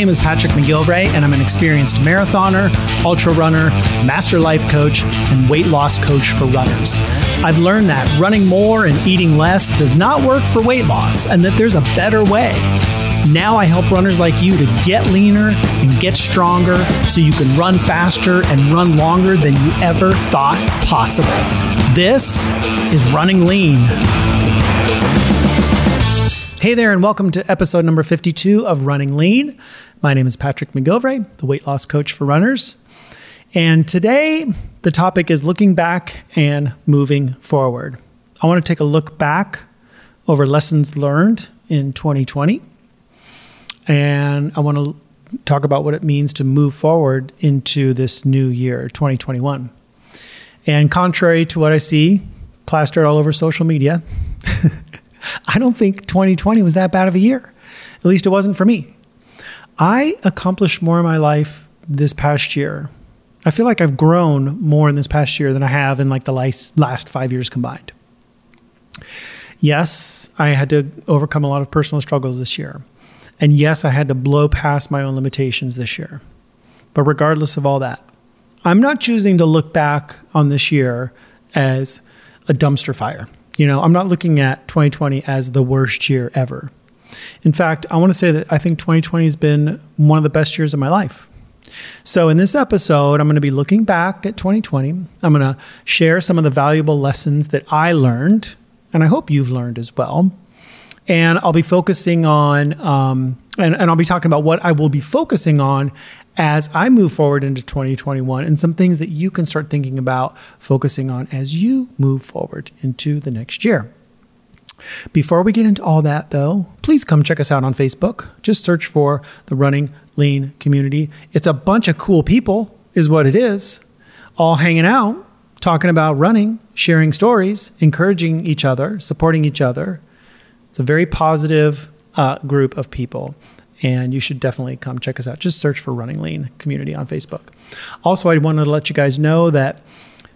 name is Patrick McGilvray, and I'm an experienced marathoner, ultra runner, master life coach, and weight loss coach for runners. I've learned that running more and eating less does not work for weight loss, and that there's a better way. Now I help runners like you to get leaner and get stronger so you can run faster and run longer than you ever thought possible. This is Running Lean. Hey there, and welcome to episode number 52 of Running Lean. My name is Patrick McGilvray, the weight loss coach for runners. And today, the topic is looking back and moving forward. I want to take a look back over lessons learned in 2020. And I want to talk about what it means to move forward into this new year, 2021. And contrary to what I see plastered all over social media, I don't think 2020 was that bad of a year. At least it wasn't for me. I accomplished more in my life this past year. I feel like I've grown more in this past year than I have in like the last, five years combined. Yes, I had to overcome a lot of personal struggles this year. And yes, I had to blow past my own limitations this year. But regardless of all that, I'm not choosing to look back on this year as a dumpster fire. You know, I'm not looking at 2020 as the worst year ever. In fact, I want to say that I think 2020 has been one of the best years of my life. So, in this episode, I'm going to be looking back at 2020. I'm going to share some of the valuable lessons that I learned, and I hope you've learned as well. And I'll be focusing on, um, and, and I'll be talking about what I will be focusing on as I move forward into 2021 and some things that you can start thinking about focusing on as you move forward into the next year. Before we get into all that, though, please come check us out on Facebook. Just search for the Running Lean community. It's a bunch of cool people, is what it is, all hanging out, talking about running, sharing stories, encouraging each other, supporting each other. It's a very positive uh, group of people and you should definitely come check us out. Just search for Running Lean Community on Facebook. Also, I wanted to let you guys know that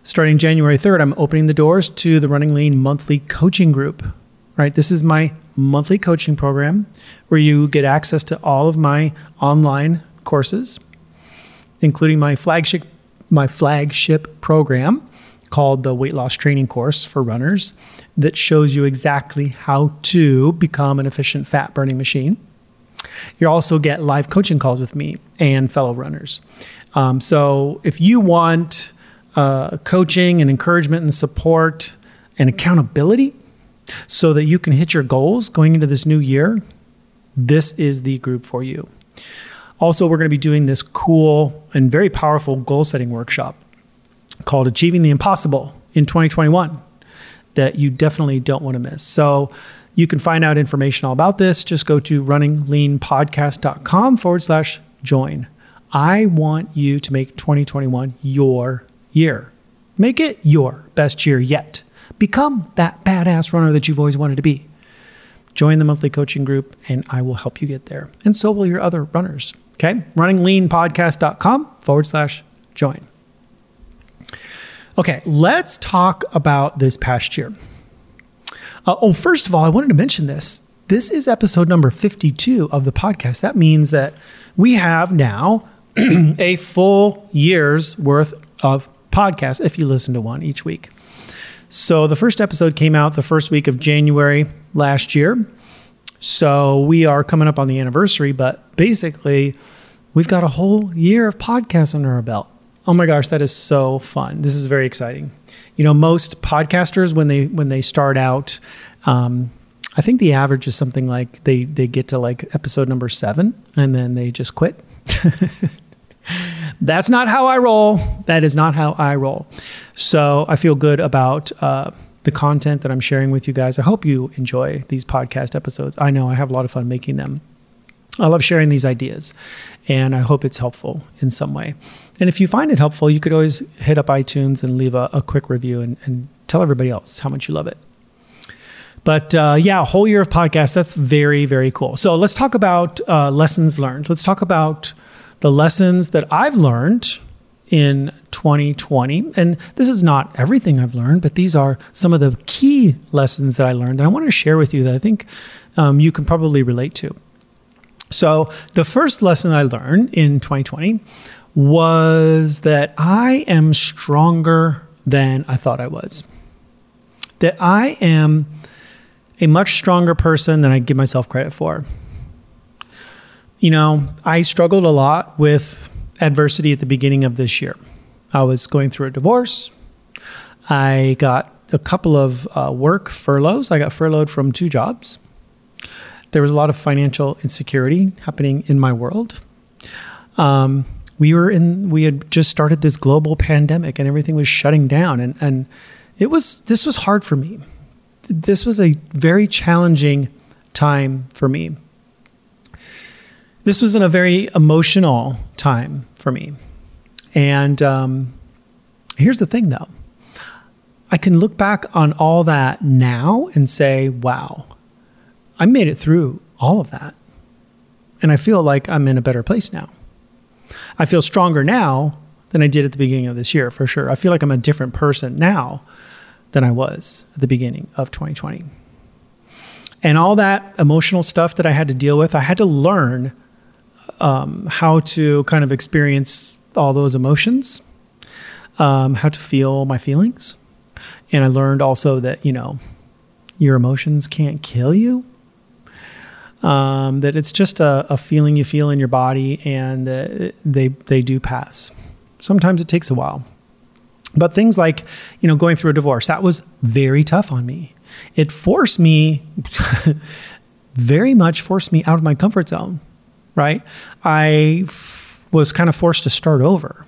starting January 3rd, I'm opening the doors to the Running Lean monthly coaching group. Right? This is my monthly coaching program where you get access to all of my online courses, including my flagship my flagship program called the weight loss training course for runners that shows you exactly how to become an efficient fat burning machine you also get live coaching calls with me and fellow runners. Um, so if you want uh, coaching and encouragement and support and accountability so that you can hit your goals going into this new year, this is the group for you. Also, we're going to be doing this cool and very powerful goal setting workshop called Achieving the Impossible in 2021 that you definitely don't want to miss. So, you can find out information all about this. Just go to runningleanpodcast.com forward slash join. I want you to make 2021 your year. Make it your best year yet. Become that badass runner that you've always wanted to be. Join the monthly coaching group and I will help you get there. And so will your other runners. Okay. Runningleanpodcast.com forward slash join. Okay. Let's talk about this past year. Uh, oh, first of all, I wanted to mention this. This is episode number 52 of the podcast. That means that we have now a full year's worth of podcasts if you listen to one each week. So the first episode came out the first week of January last year. So we are coming up on the anniversary, but basically, we've got a whole year of podcasts under our belt. Oh my gosh, that is so fun. This is very exciting you know most podcasters when they when they start out um, i think the average is something like they they get to like episode number seven and then they just quit that's not how i roll that is not how i roll so i feel good about uh, the content that i'm sharing with you guys i hope you enjoy these podcast episodes i know i have a lot of fun making them I love sharing these ideas, and I hope it's helpful in some way. And if you find it helpful, you could always hit up iTunes and leave a, a quick review and, and, tell everybody else how much you love it. But uh, yeah, a whole year of podcasts, that's very, very cool. So let's talk about uh, lessons learned. Let's talk about the lessons that I've learned in 2020. And this is not everything I've learned, but these are some of the key lessons that I learned that I want to share with you that I think um, you can probably relate to. So, the first lesson I learned in 2020 was that I am stronger than I thought I was. That I am a much stronger person than I give myself credit for. You know, I struggled a lot with adversity at the beginning of this year. I was going through a divorce. I got a couple of uh, work furloughs. I got furloughed from two jobs. There was a lot of financial insecurity happening in my world. Um, we were in, we had just started this global pandemic and everything was shutting down. And, and it was, this was hard for me. This was a very challenging time for me. This was in a very emotional time for me. And um, here's the thing though I can look back on all that now and say, wow, I made it through all of that. And I feel like I'm in a better place now. I feel stronger now than I did at the beginning of this year, for sure. I feel like I'm a different person now than I was at the beginning of 2020. And all that emotional stuff that I had to deal with, I had to learn um, how to kind of experience all those emotions, um, how to feel my feelings. And I learned also that, you know, your emotions can't kill you. Um, that it's just a, a, feeling you feel in your body and uh, they, they do pass. Sometimes it takes a while. But things like, you know, going through a divorce, that was very tough on me. It forced me, very much forced me out of my comfort zone, right? I f- was kind of forced to start over.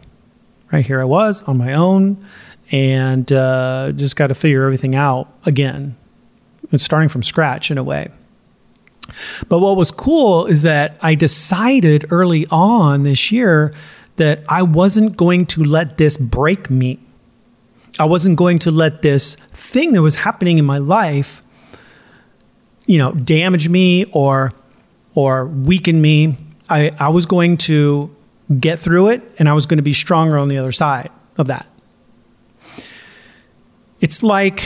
Right here I was on my own and uh, just got to figure everything out again, starting from scratch in a way. But what was cool is that I decided early on this year that I wasn't going to let this break me. I wasn't going to let this thing that was happening in my life, you know, damage me or or weaken me. I, I was going to get through it and I was going to be stronger on the other side of that. It's like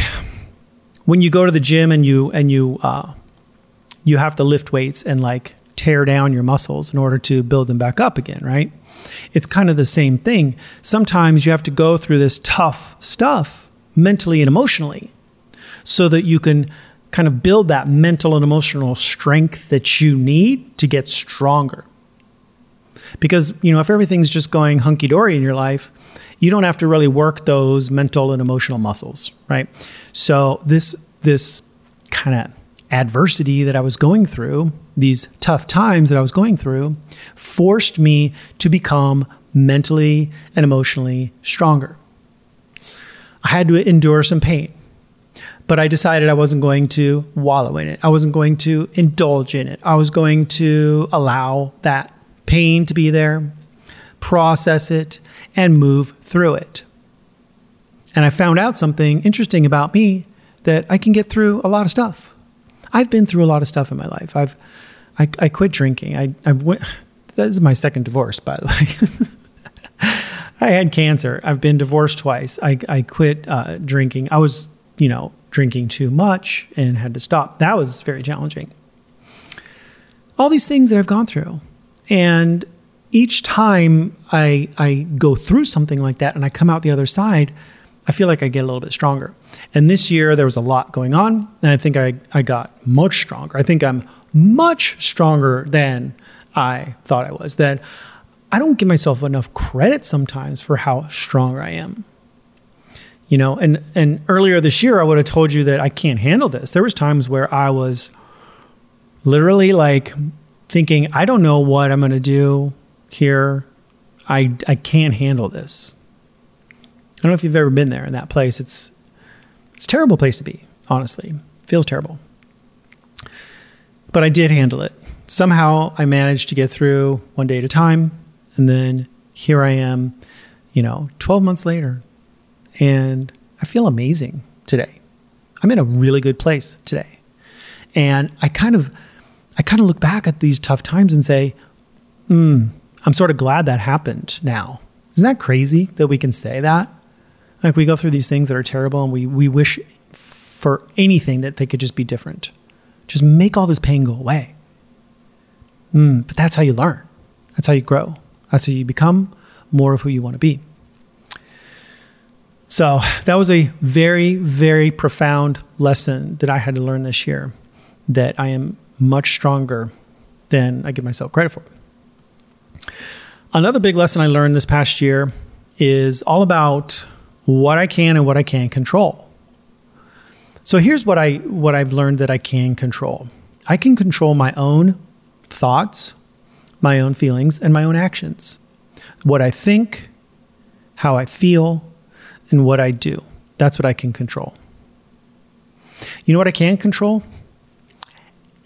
when you go to the gym and you and you uh, you have to lift weights and like tear down your muscles in order to build them back up again, right? It's kind of the same thing. Sometimes you have to go through this tough stuff mentally and emotionally so that you can kind of build that mental and emotional strength that you need to get stronger. Because, you know, if everything's just going hunky dory in your life, you don't have to really work those mental and emotional muscles, right? So this this kind of adversity that I was going through, these tough times that I was going through, forced me to become mentally and emotionally stronger. I had to endure some pain, but I decided I wasn't going to wallow in it. I wasn't going to indulge in it. I was going to allow that pain to be there, process it, and move through it. And I found out something interesting about me that I can get through a lot of stuff. I've been through a lot of stuff in my life. I've I, I quit drinking. I I went. This is my second divorce, by the way. I had cancer. I've been divorced twice. I I quit uh, drinking. I was you know drinking too much and had to stop. That was very challenging. All these things that I've gone through, and each time I I go through something like that and I come out the other side, I feel like I get a little bit stronger. And this year there was a lot going on, and I think I, I got much stronger. I think I'm much stronger than I thought I was. That I don't give myself enough credit sometimes for how strong I am. You know, and and earlier this year I would have told you that I can't handle this. There was times where I was literally like thinking, I don't know what I'm going to do here. I I can't handle this. I don't know if you've ever been there in that place. It's it's a terrible place to be, honestly. Feels terrible. But I did handle it. Somehow I managed to get through one day at a time. And then here I am, you know, 12 months later. And I feel amazing today. I'm in a really good place today. And I kind of I kind of look back at these tough times and say, hmm, I'm sort of glad that happened now. Isn't that crazy that we can say that? Like we go through these things that are terrible and we, we wish for anything that they could just be different. Just make all this pain go away. Mm, but that's how you learn. That's how you grow. That's how you become more of who you want to be. So that was a very, very profound lesson that I had to learn this year that I am much stronger than I give myself credit for. Another big lesson I learned this past year is all about what I can and what I can't control. So here's what I what I've learned that I can control. I can control my own thoughts, my own feelings and my own actions. What I think, how I feel, and what I do. That's what I can control. You know what I can control?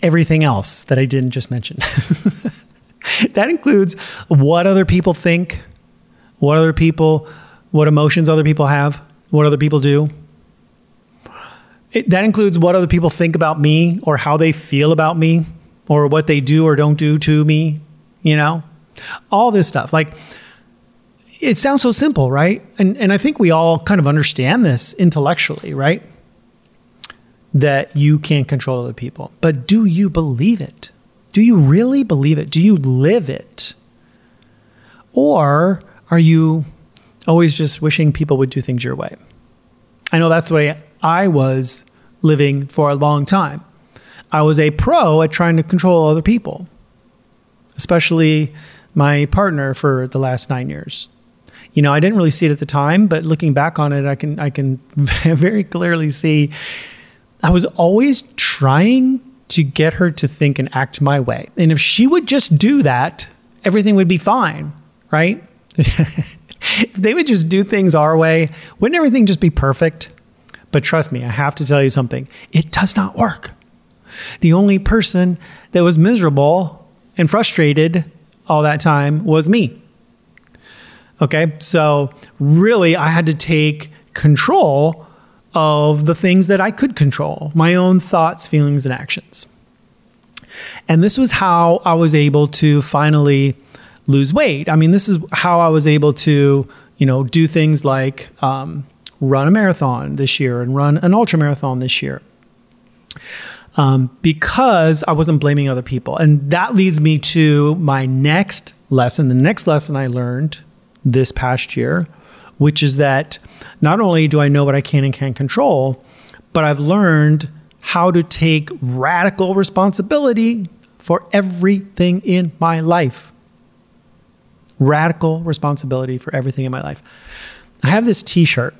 Everything else that I didn't just mention. that includes what other people think, what other people, what emotions other people have, what other people do. It, that includes what other people think about me or how they feel about me or what they do or don't do to me, you know? All this stuff. Like, it sounds so simple, right? And, and I think we all kind of understand this intellectually, right? That you can't control other people. But do you believe it? Do you really believe it? Do you live it? Or are you always just wishing people would do things your way? I know that's the way I was living for a long time. I was a pro at trying to control other people, especially my partner for the last nine years. You know, I didn't really see it at the time, but looking back on it, I can I can very clearly see I was always trying to get her to think and act my way. And if she would just do that, everything would be fine, right? if they would just do things our way, wouldn't everything just be perfect? But trust me, I have to tell you something. It does not work. The only person that was miserable and frustrated all that time was me. Okay, so really, I had to take control of the things that I could control my own thoughts, feelings, and actions. And this was how I was able to finally lose weight. I mean, this is how I was able to, you know, do things like um, run a marathon this year and run an ultra marathon this year um, because I wasn't blaming other people. And that leads me to my next lesson. The next lesson I learned this past year, which is that not only do I know what I can and can't control, but I've learned how to take radical responsibility for everything in my life. Radical responsibility for everything in my life. I have this t shirt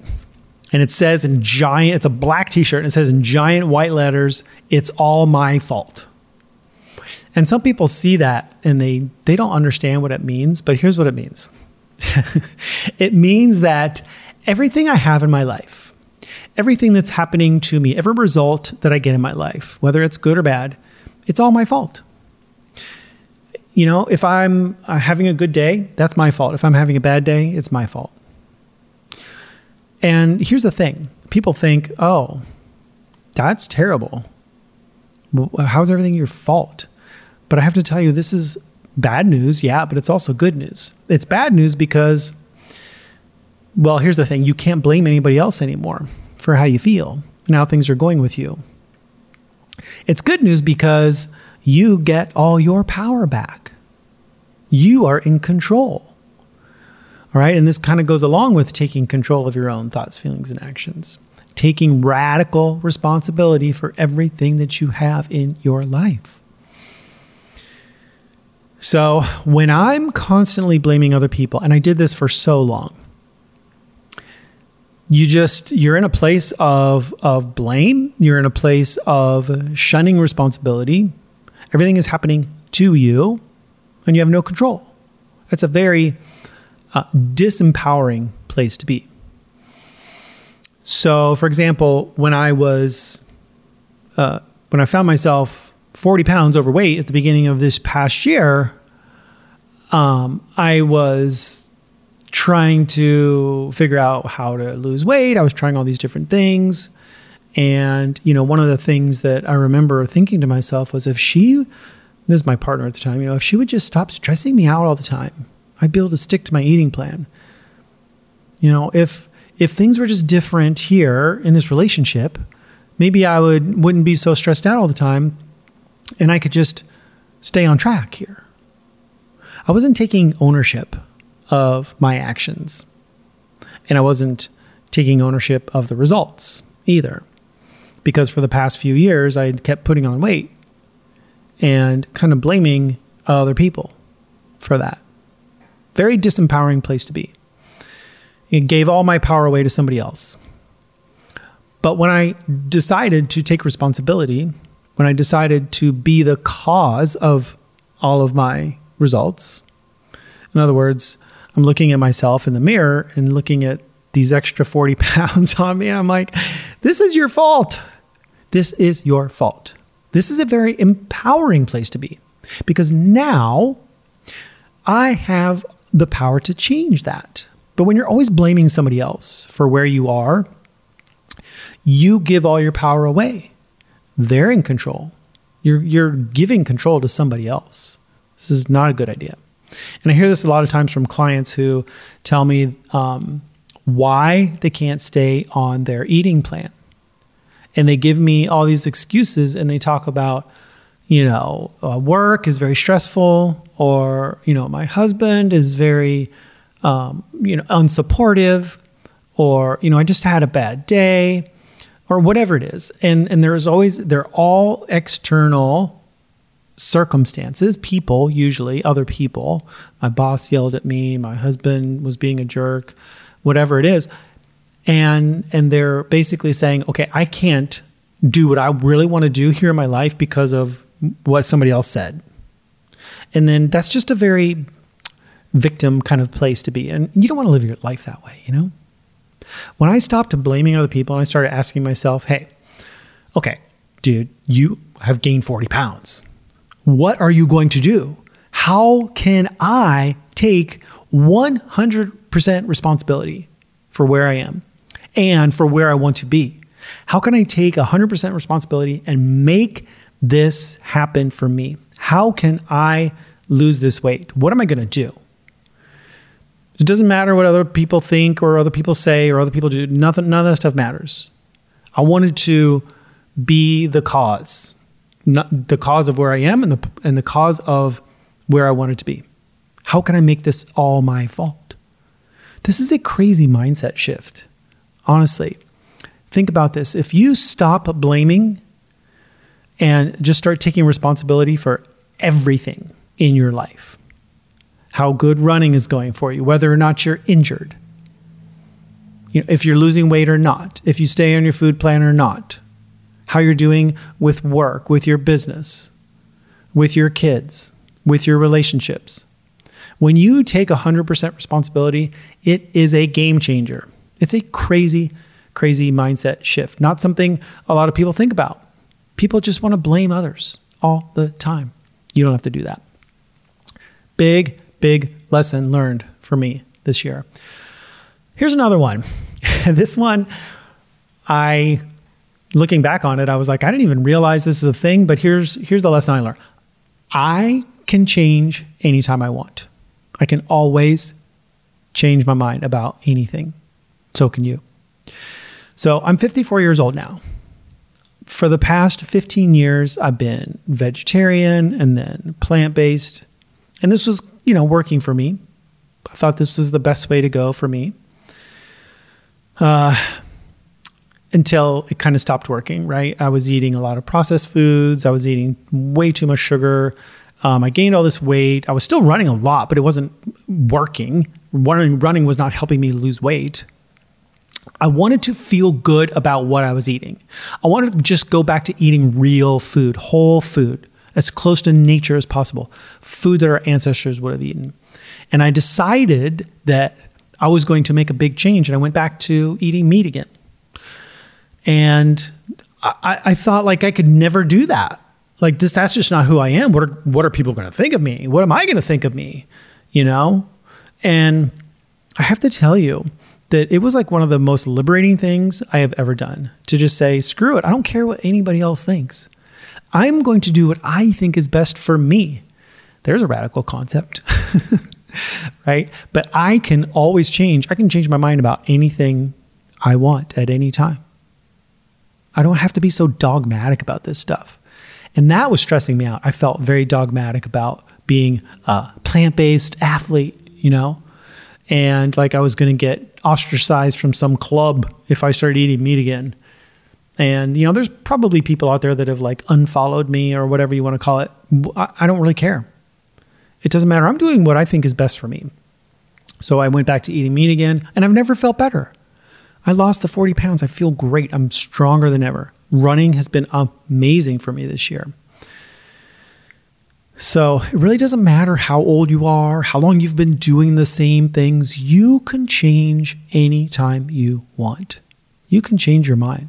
and it says in giant, it's a black t shirt, and it says in giant white letters, it's all my fault. And some people see that and they, they don't understand what it means, but here's what it means it means that everything I have in my life, everything that's happening to me, every result that I get in my life, whether it's good or bad, it's all my fault. You know, if I'm uh, having a good day, that's my fault. If I'm having a bad day, it's my fault. And here's the thing people think, oh, that's terrible. How's everything your fault? But I have to tell you, this is bad news, yeah, but it's also good news. It's bad news because, well, here's the thing you can't blame anybody else anymore for how you feel and how things are going with you. It's good news because you get all your power back. You are in control. All right. And this kind of goes along with taking control of your own thoughts, feelings, and actions, taking radical responsibility for everything that you have in your life. So when I'm constantly blaming other people, and I did this for so long, you just you're in a place of of blame. You're in a place of shunning responsibility. Everything is happening to you and you have no control. It's a very uh, disempowering place to be. So, for example, when I was, uh, when I found myself 40 pounds overweight at the beginning of this past year, um, I was trying to figure out how to lose weight. I was trying all these different things. And, you know, one of the things that I remember thinking to myself was if she, this is my partner at the time, you know, if she would just stop stressing me out all the time, I'd be able to stick to my eating plan. You know, if if things were just different here in this relationship, maybe I would wouldn't be so stressed out all the time and I could just stay on track here. I wasn't taking ownership of my actions. And I wasn't taking ownership of the results either. Because for the past few years, I had kept putting on weight and kind of blaming other people for that. Very disempowering place to be. It gave all my power away to somebody else. But when I decided to take responsibility, when I decided to be the cause of all of my results, in other words, I'm looking at myself in the mirror and looking at these extra 40 pounds on me. I'm like, this is your fault. This is your fault. This is a very empowering place to be because now I have the power to change that. But when you're always blaming somebody else for where you are, you give all your power away. They're in control. You're, you're giving control to somebody else. This is not a good idea. And I hear this a lot of times from clients who tell me um, why they can't stay on their eating plan. And they give me all these excuses and they talk about, you know, uh, work is very stressful, or, you know, my husband is very, um, you know, unsupportive, or, you know, I just had a bad day, or whatever it is. And, and there's always, they're all external circumstances, people, usually other people. My boss yelled at me, my husband was being a jerk, whatever it is. And and they're basically saying, "Okay, I can't do what I really want to do here in my life because of what somebody else said." And then that's just a very victim kind of place to be. And you don't want to live your life that way, you know? When I stopped blaming other people and I started asking myself, "Hey, okay, dude, you have gained 40 pounds what are you going to do? How can I take 100% responsibility for where I am and for where I want to be? How can I take 100% responsibility and make this happen for me? How can I lose this weight? What am I going to do? It doesn't matter what other people think or other people say or other people do. Nothing, none of that stuff matters. I wanted to be the cause not the cause of where I am and the and the cause of where I wanted to be. How can I make this all my fault? This is a crazy mindset shift. Honestly, think about this. If you stop blaming and just start taking responsibility for everything in your life, how good running is going for you, whether or not you're injured, you know, if you're losing weight or not, if you stay on your food plan or not, how you're doing with work, with your business, with your kids, with your relationships. When you take 100% responsibility, it is a game changer. It's a crazy, crazy mindset shift, not something a lot of people think about. People just want to blame others all the time. You don't have to do that. Big, big lesson learned for me this year. Here's another one. this one, I looking back on it, I was like, I didn't even realize this is a thing, but here's here's the lesson I learned. I can change anytime I want. I can always change my mind about anything. So can you. So I'm 54 years old now. For the past 15 years, I've been vegetarian and then plant based. And this was, you know, working for me. I thought this was the best way to go for me. Uh, until it kind of stopped working, right? I was eating a lot of processed foods. I was eating way too much sugar. Um, I gained all this weight. I was still running a lot, but it wasn't working. Running, running was not helping me lose weight. I wanted to feel good about what I was eating. I wanted to just go back to eating real food, whole food, as close to nature as possible, food that our ancestors would have eaten. And I decided that I was going to make a big change, and I went back to eating meat again. And I, I thought like I could never do that. Like this, that's just not who I am. What are what are people going to think of me? What am I going to think of me? You know, and I have to tell you that it was like one of the most liberating things I have ever done to just say, screw it. I don't care what anybody else thinks. I'm going to do what I think is best for me. There's a radical concept, right? But I can always change. I can change my mind about anything I want at any time. I don't have to be so dogmatic about this stuff. And that was stressing me out. I felt very dogmatic about being a plant based athlete, you know, and like I was going to get ostracized from some club if I started eating meat again. And, you know, there's probably people out there that have like unfollowed me or whatever you want to call it. I don't really care. It doesn't matter. I'm doing what I think is best for me. So I went back to eating meat again, and I've never felt better. I lost the 40 pounds. I feel great. I'm stronger than ever. Running has been amazing for me this year. So it really doesn't matter how old you are, how long you've been doing the same things. You can change anytime you want. You can change your mind.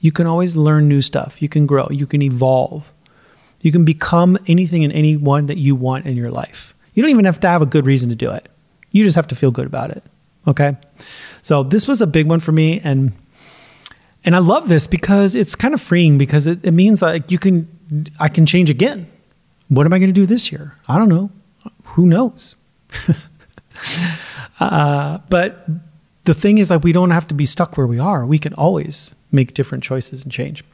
You can always learn new stuff. You can grow. You can evolve. You can become anything and anyone that you want in your life. You don't even have to have a good reason to do it. You just have to feel good about it. Okay. So this was a big one for me. And and I love this because it's kind of freeing because it, it means like you can I can change again. What am I going to do this year? I don't know. Who knows? uh, but the thing is like we don't have to be stuck where we are. We can always make different choices and change.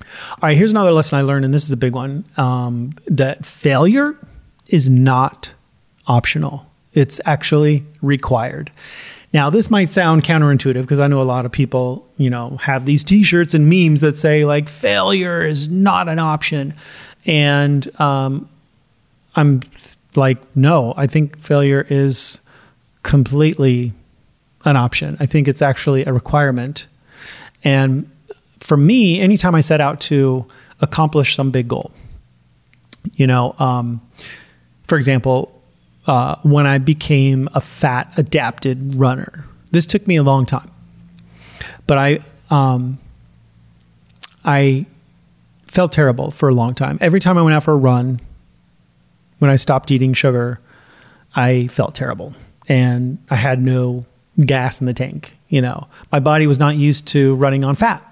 All right, here's another lesson I learned, and this is a big one um, that failure is not optional it's actually required. Now, this might sound counterintuitive because I know a lot of people, you know, have these t-shirts and memes that say like failure is not an option. And um, I'm like, no, I think failure is completely an option. I think it's actually a requirement. And for me, anytime I set out to accomplish some big goal, you know, um, for example, uh, when I became a fat adapted runner. This took me a long time, but I um, I felt terrible for a long time. Every time I went out for a run, when I stopped eating sugar, I felt terrible, and I had no gas in the tank. You know, my body was not used to running on fat,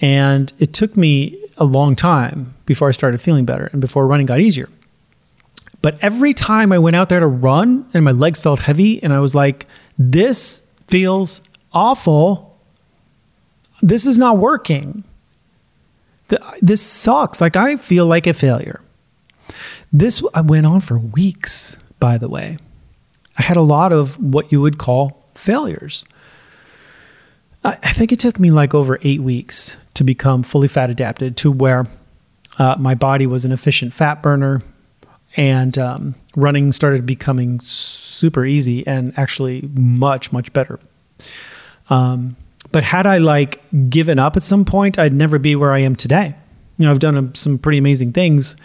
and it took me a long time before I started feeling better and before running got easier. But every time I went out there to run and my legs felt heavy and I was like, this feels awful. This is not working. This sucks. Like I feel like a failure. This I went on for weeks, by the way. I had a lot of what you would call failures. I think it took me like over eight weeks to become fully fat adapted to where uh, my body was an efficient fat burner and um, running started becoming super easy and actually much much better. Um, but had i like given up at some point i'd never be where i am today. You know i've done um, some pretty amazing things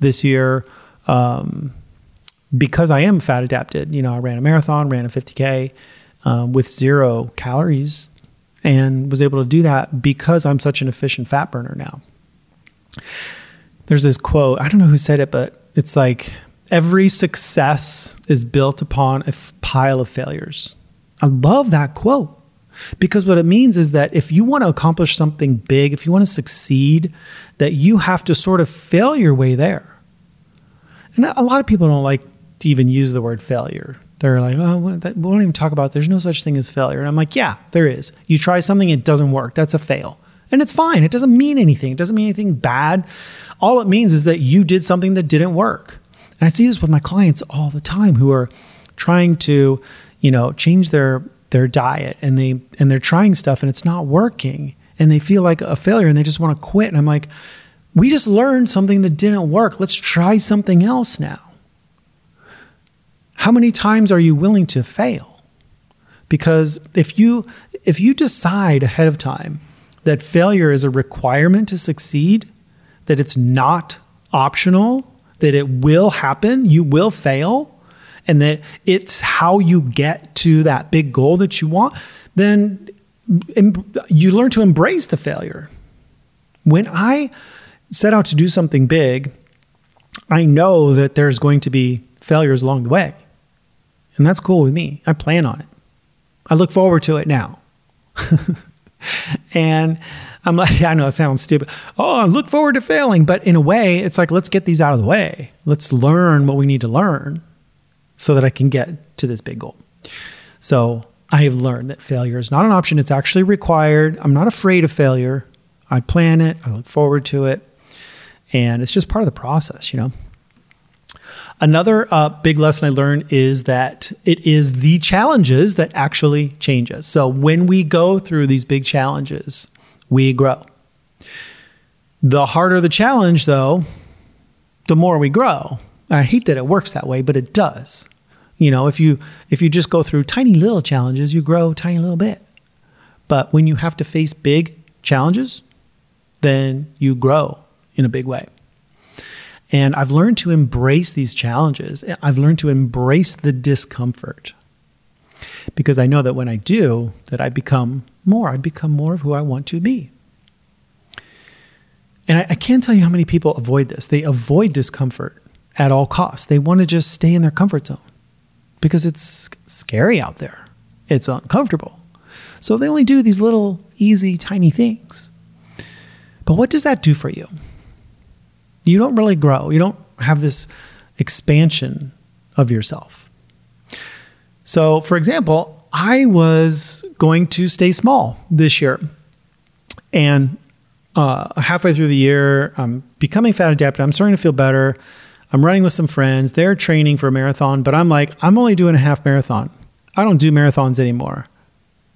this year um, because i am fat adapted. You know i ran a marathon ran a 50k uh, with zero calories and was able to do that because i'm such an efficient fat burner now there's this quote i don't know who said it but it's like every success is built upon a f- pile of failures. I love that quote because what it means is that if you want to accomplish something big, if you want to succeed, that you have to sort of fail your way there. And a lot of people don't like to even use the word failure. They're like, oh, we won't even talk about. It. There's no such thing as failure. And I'm like, yeah, there is. You try something, it doesn't work. That's a fail, and it's fine. It doesn't mean anything. It doesn't mean anything bad. All it means is that you did something that didn't work. And I see this with my clients all the time who are trying to, you know, change their their diet and they and they're trying stuff and it's not working and they feel like a failure and they just want to quit. And I'm like, we just learned something that didn't work. Let's try something else now. How many times are you willing to fail? Because if you if you decide ahead of time that failure is a requirement to succeed, that it's not optional, that it will happen, you will fail, and that it's how you get to that big goal that you want, then you learn to embrace the failure. When I set out to do something big, I know that there's going to be failures along the way. And that's cool with me. I plan on it. I look forward to it now. and I'm like, I know it sounds stupid. Oh, I look forward to failing. But in a way, it's like, let's get these out of the way. Let's learn what we need to learn so that I can get to this big goal. So I have learned that failure is not an option, it's actually required. I'm not afraid of failure. I plan it, I look forward to it. And it's just part of the process, you know. Another uh, big lesson I learned is that it is the challenges that actually change us. So when we go through these big challenges, we grow. The harder the challenge, though, the more we grow. I hate that it works that way, but it does. You know, if you if you just go through tiny little challenges, you grow tiny little bit. But when you have to face big challenges, then you grow in a big way. And I've learned to embrace these challenges. I've learned to embrace the discomfort. Because I know that when I do, that I become more, I become more of who I want to be. And I, I can't tell you how many people avoid this. They avoid discomfort at all costs. They want to just stay in their comfort zone because it's scary out there. It's uncomfortable. So they only do these little, easy, tiny things. But what does that do for you? You don't really grow. You don't have this expansion of yourself. So, for example, I was going to stay small this year. And uh, halfway through the year, I'm becoming fat adapted. I'm starting to feel better. I'm running with some friends. They're training for a marathon, but I'm like, I'm only doing a half marathon. I don't do marathons anymore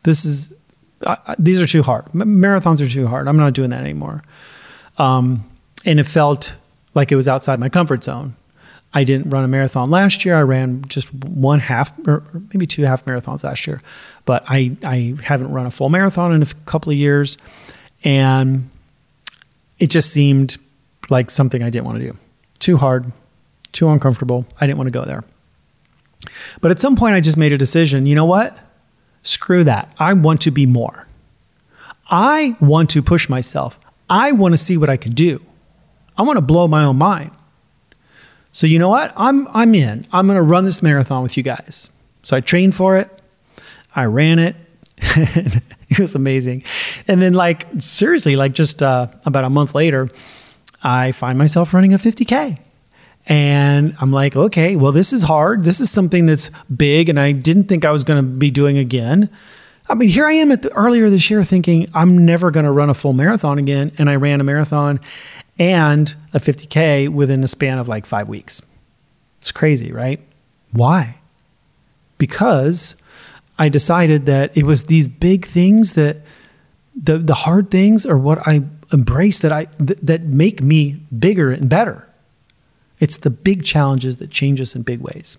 this is uh, these are too hard. Marathons are too hard. I'm not doing that anymore. Um, and it felt like it was outside my comfort zone. I didn't run a marathon last year. I ran just one half or maybe two half marathons last year, but I, I haven't run a full marathon in a couple of years. And it just seemed like something I didn't want to do. Too hard, too uncomfortable. I didn't want to go there. But at some point, I just made a decision you know what? Screw that. I want to be more. I want to push myself. I want to see what I can do. I want to blow my own mind. So you know what? I'm I'm in. I'm going to run this marathon with you guys. So I trained for it. I ran it. it was amazing. And then like seriously, like just uh, about a month later, I find myself running a 50k. And I'm like, okay, well, this is hard. This is something that's big, and I didn't think I was going to be doing again. I mean, here I am at the, earlier this year thinking I'm never going to run a full marathon again, and I ran a marathon and a 50k within a span of like five weeks. It's crazy, right? Why? Because I decided that it was these big things that the the hard things are what I embrace that I th- that make me bigger and better. It's the big challenges that change us in big ways.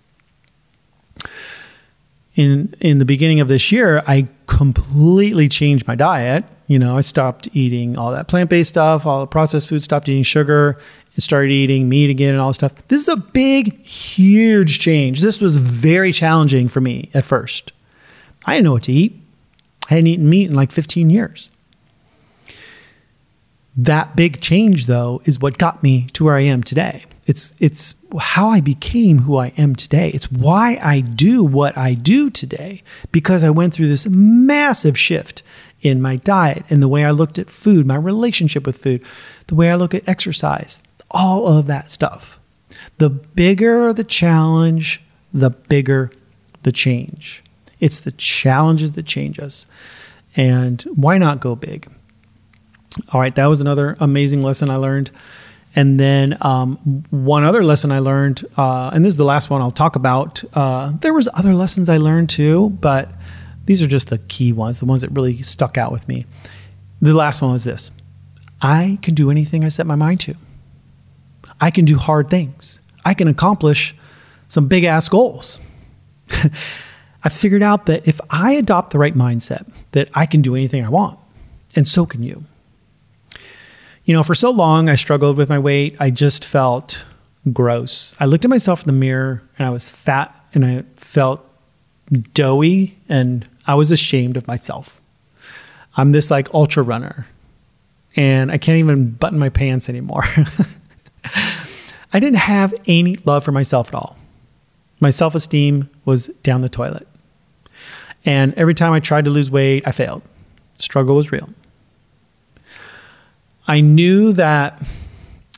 In in the beginning of this year, I completely changed my diet. You know, I stopped eating all that plant-based stuff, all the processed food, stopped eating sugar, and started eating meat again and all this stuff. This is a big, huge change. This was very challenging for me at first. I didn't know what to eat. I hadn't eaten meat in like 15 years. That big change, though, is what got me to where I am today. It's it's how I became who I am today. It's why I do what I do today because I went through this massive shift in my diet and the way I looked at food, my relationship with food, the way I look at exercise, all of that stuff. The bigger the challenge, the bigger the change. It's the challenges that change us. And why not go big? All right, that was another amazing lesson I learned. And then um, one other lesson I learned, uh, and this is the last one I'll talk about. Uh, there was other lessons I learned too, but these are just the key ones, the ones that really stuck out with me. The last one was this: I can do anything I set my mind to. I can do hard things. I can accomplish some big ass goals. I figured out that if I adopt the right mindset, that I can do anything I want, and so can you you know, for so long I struggled with my weight. I just felt gross. I looked at myself in the mirror and I was fat and I felt doughy and I was ashamed of myself. I'm this like ultra runner and I can't even button my pants anymore. I didn't have any love for myself at all. My self esteem was down the toilet. And every time I tried to lose weight, I failed. struggle was real. I knew that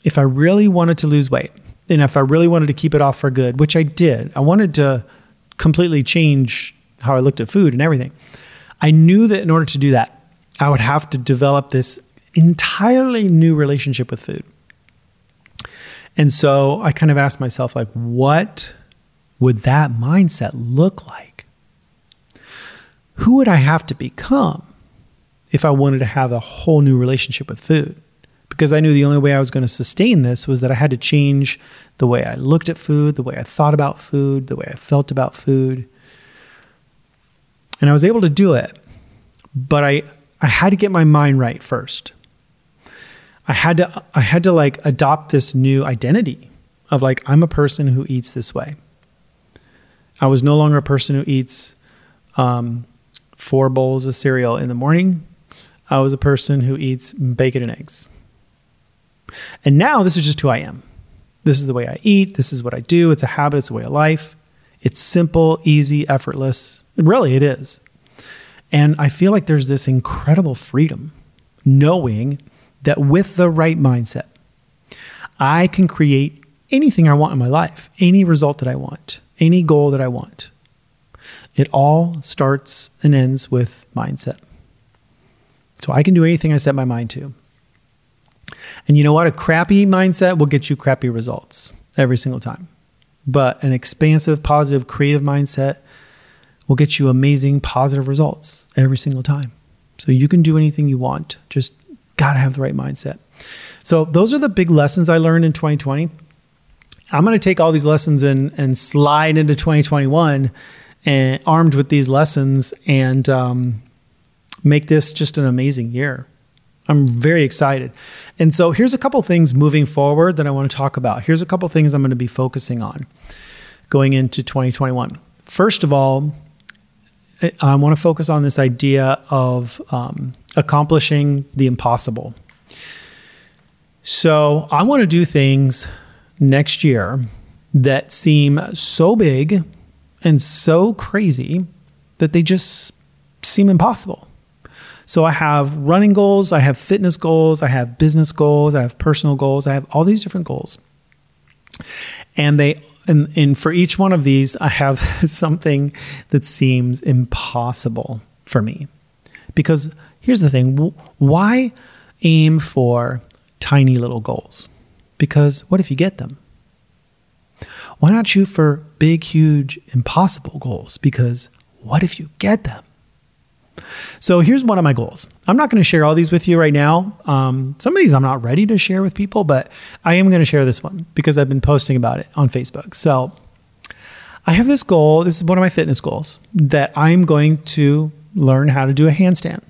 if I really wanted to lose weight and if I really wanted to keep it off for good, which I did, I wanted to completely change how I looked at food and everything. I knew that in order to do that, I would have to develop this entirely new relationship with food. And so I kind of asked myself, like, what would that mindset look like? Who would I have to become if I wanted to have a whole new relationship with food? Because I knew the only way I was going to sustain this was that I had to change the way I looked at food, the way I thought about food, the way I felt about food. And I was able to do it, but I, I had to get my mind right first. I had to I had to like adopt this new identity of like I'm a person who eats this way. I was no longer a person who eats um, four bowls of cereal in the morning. I was a person who eats bacon and eggs. And now this is just who I am. This is the way I eat. This is what I do. It's a habit. It's a way of life. It's simple, easy, effortless. Really, it is. And I feel like there's this incredible freedom knowing that with the right mindset, I can create anything I want in my life, any result that I want, any goal that I want. It all starts and ends with mindset. So I can do anything I set my mind to. And you know what? A crappy mindset will get you crappy results every single time. But an expansive, positive, creative mindset will get you amazing, positive results every single time. So you can do anything you want. Just got to have the right mindset. So those are the big lessons I learned in 2020. I'm going to take all these lessons and and slide into 2021 and armed with these lessons and um, make this just an amazing year. I'm very excited. And so here's a couple things moving forward that I want to talk about. Here's a couple things I'm going to be focusing on going into 2021. First of all, I want to focus on this idea of um, accomplishing the impossible. So I want to do things next year that seem so big and so crazy that they just seem impossible. So I have running goals, I have fitness goals, I have business goals, I have personal goals, I have all these different goals. And they and, and for each one of these, I have something that seems impossible for me. Because here's the thing why aim for tiny little goals? Because what if you get them? Why not shoot for big, huge, impossible goals? Because what if you get them? So here's one of my goals. I'm not going to share all these with you right now. Um, some of these I'm not ready to share with people, but I am going to share this one because I've been posting about it on Facebook. So I have this goal. This is one of my fitness goals that I'm going to learn how to do a handstand.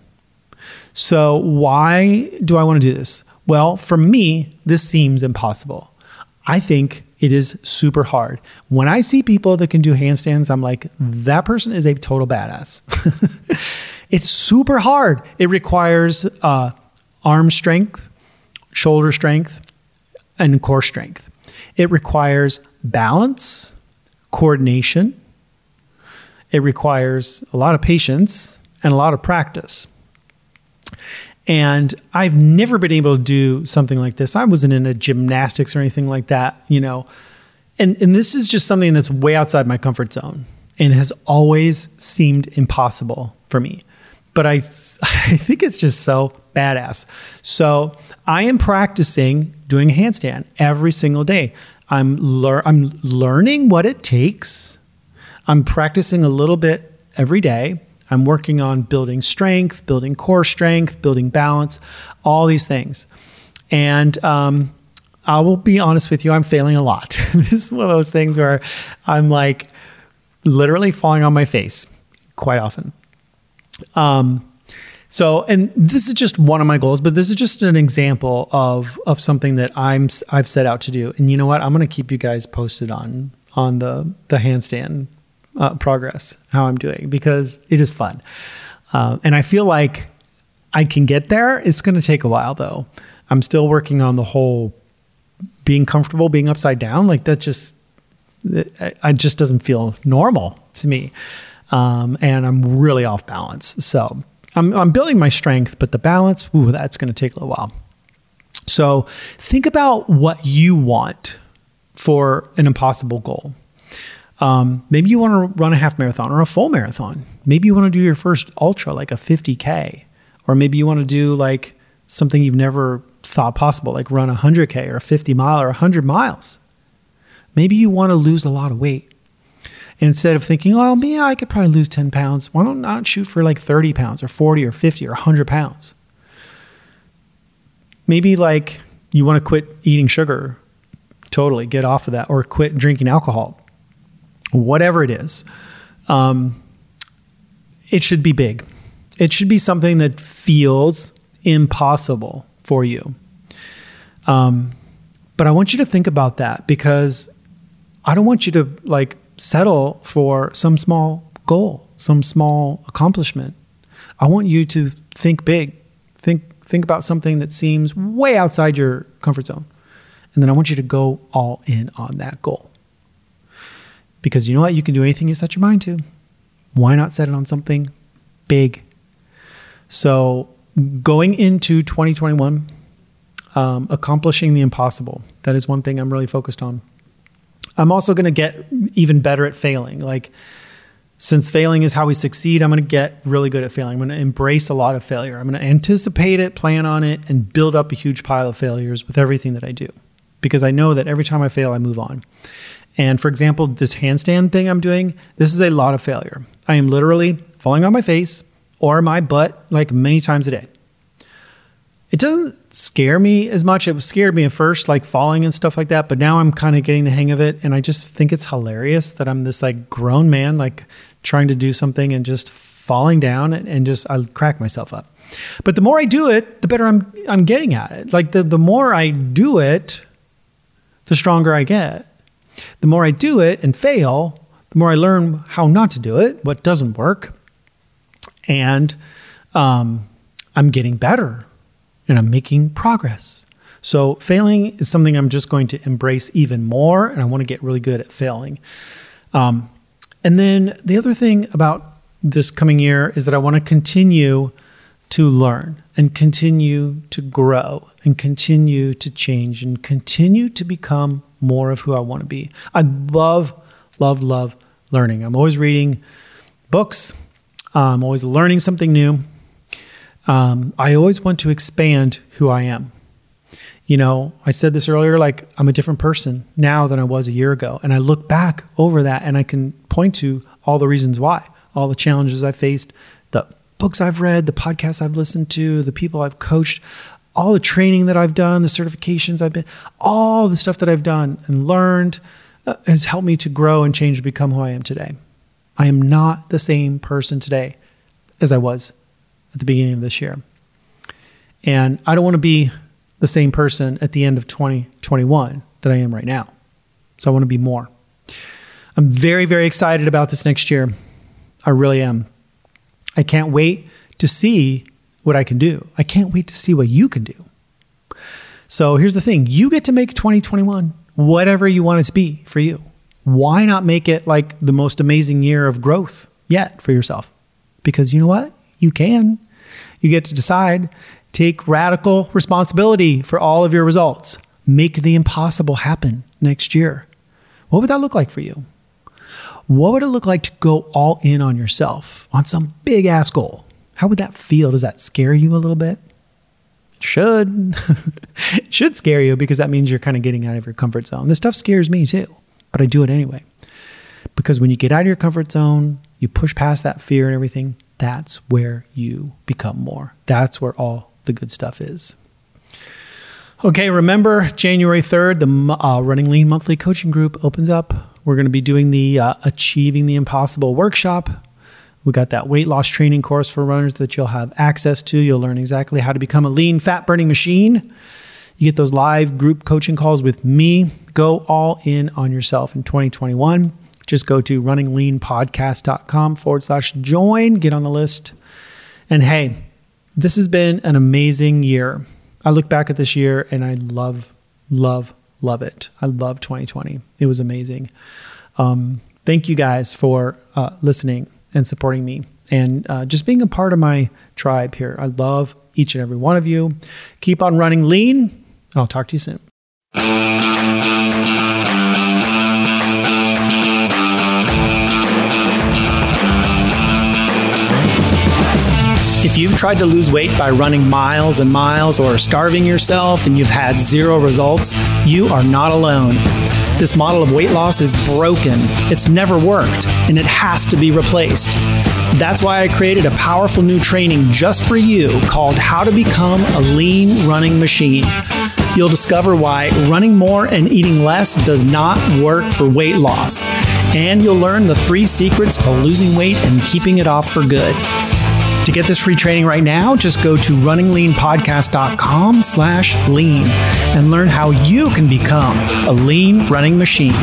So why do I want to do this? Well, for me, this seems impossible. I think it is super hard. When I see people that can do handstands, I'm like, that person is a total badass. It's super hard. It requires uh, arm strength, shoulder strength, and core strength. It requires balance, coordination. It requires a lot of patience and a lot of practice. And I've never been able to do something like this. I wasn't in a gymnastics or anything like that, you know. And and this is just something that's way outside my comfort zone and has always seemed impossible for me but I, I think it's just so badass. So I am practicing doing a handstand every single day. I'm lear- I'm learning what it takes. I'm practicing a little bit every day. I'm working on building strength, building core strength, building balance, all these things. And um, I will be honest with you, I'm failing a lot. this is one of those things where I'm like literally falling on my face quite often. Um, so, and this is just one of my goals, but this is just an example of of something that I'm I've set out to do. And you know what? I'm going to keep you guys posted on on the the handstand uh, progress, how I'm doing, because it is fun. Uh, and I feel like I can get there. It's going to take a while, though. I'm still working on the whole being comfortable being upside down. Like that just, it, it just doesn't feel normal to me um, and I'm really off balance. So I'm, I'm building my strength, but the balance, ooh, that's going to take a little while. So think about what you want for an impossible goal. Um, maybe you want to run a half marathon or a full marathon. Maybe you want to do your first ultra, like a 50K. Or maybe you want to do like something you've never thought possible, like run a 100K or a 50 mile or 100 miles. Maybe you want to lose a lot of weight. And instead of thinking, oh, me, I could probably lose 10 pounds, why don't not shoot for like 30 pounds or 40 or 50 or 100 pounds? Maybe like you want to quit eating sugar, totally get off of that, or quit drinking alcohol, whatever it is. Um, it should be big. It should be something that feels impossible for you. Um, but I want you to think about that because I don't want you to like settle for some small goal, some small accomplishment. I want you to think big. Think think about something that seems way outside your comfort zone. And then I want you to go all in on that goal. Because you know what? You can do anything you set your mind to. Why not set it on something big? So, going into 2021, um, accomplishing the impossible. That is one thing I'm really focused on. I'm also going to get even better at failing. Like, since failing is how we succeed, I'm going to get really good at failing. I'm going to embrace a lot of failure. I'm going to anticipate it, plan on it, and build up a huge pile of failures with everything that I do. Because I know that every time I fail, I move on. And for example, this handstand thing I'm doing, this is a lot of failure. I am literally falling on my face or my butt like many times a day. It doesn't scare me as much. It scared me at first, like falling and stuff like that. But now I'm kind of getting the hang of it. And I just think it's hilarious that I'm this like grown man, like trying to do something and just falling down and, just I crack myself up. But the more I do it, the better I'm I'm getting at it. Like the, the more I do it, the stronger I get. The more I do it and fail, the more I learn how not to do it, what doesn't work. And um, I'm getting better and I'm making progress. So, failing is something I'm just going to embrace even more, and I want to get really good at failing. Um, and then the other thing about this coming year is that I want to continue to learn and continue to grow and continue to change and continue to become more of who I want to be. I love, love, love learning. I'm always reading books, I'm always learning something new. Um, I always want to expand who I am. You know, I said this earlier like I'm a different person now than I was a year ago. And I look back over that and I can point to all the reasons why, all the challenges I faced, the books I've read, the podcasts I've listened to, the people I've coached, all the training that I've done, the certifications I've been, all the stuff that I've done and learned uh, has helped me to grow and change to become who I am today. I am not the same person today as I was at the beginning of this year. And I don't want to be the same person at the end of 2021 that I am right now. So I want to be more. I'm very, very excited about this next year. I really am. I can't wait to see what I can do. I can't wait to see what you can do. So here's the thing you get to make 2021 whatever you want it to be for you. Why not make it like the most amazing year of growth yet for yourself? Because you know what? You can. You get to decide. Take radical responsibility for all of your results. Make the impossible happen next year. What would that look like for you? What would it look like to go all in on yourself on some big ass goal? How would that feel? Does that scare you a little bit? It should. it should scare you because that means you're kind of getting out of your comfort zone. This stuff scares me too, but I do it anyway. Because when you get out of your comfort zone, you push past that fear and everything, that's where you become more. That's where all the good stuff is. Okay, remember January 3rd, the uh, Running Lean monthly coaching group opens up. We're going to be doing the uh, Achieving the Impossible workshop. We got that weight loss training course for runners that you'll have access to. You'll learn exactly how to become a lean, fat burning machine. You get those live group coaching calls with me. Go all in on yourself in 2021 just go to runningleanpodcast.com forward slash join, get on the list. And hey, this has been an amazing year. I look back at this year and I love, love, love it. I love 2020. It was amazing. Um, thank you guys for uh, listening and supporting me and uh, just being a part of my tribe here. I love each and every one of you. Keep on running lean. I'll talk to you soon. If you've tried to lose weight by running miles and miles or starving yourself and you've had zero results, you are not alone. This model of weight loss is broken. It's never worked, and it has to be replaced. That's why I created a powerful new training just for you called How to Become a Lean Running Machine. You'll discover why running more and eating less does not work for weight loss. And you'll learn the three secrets to losing weight and keeping it off for good. To get this free training right now, just go to runningleanpodcast.com slash lean and learn how you can become a lean running machine.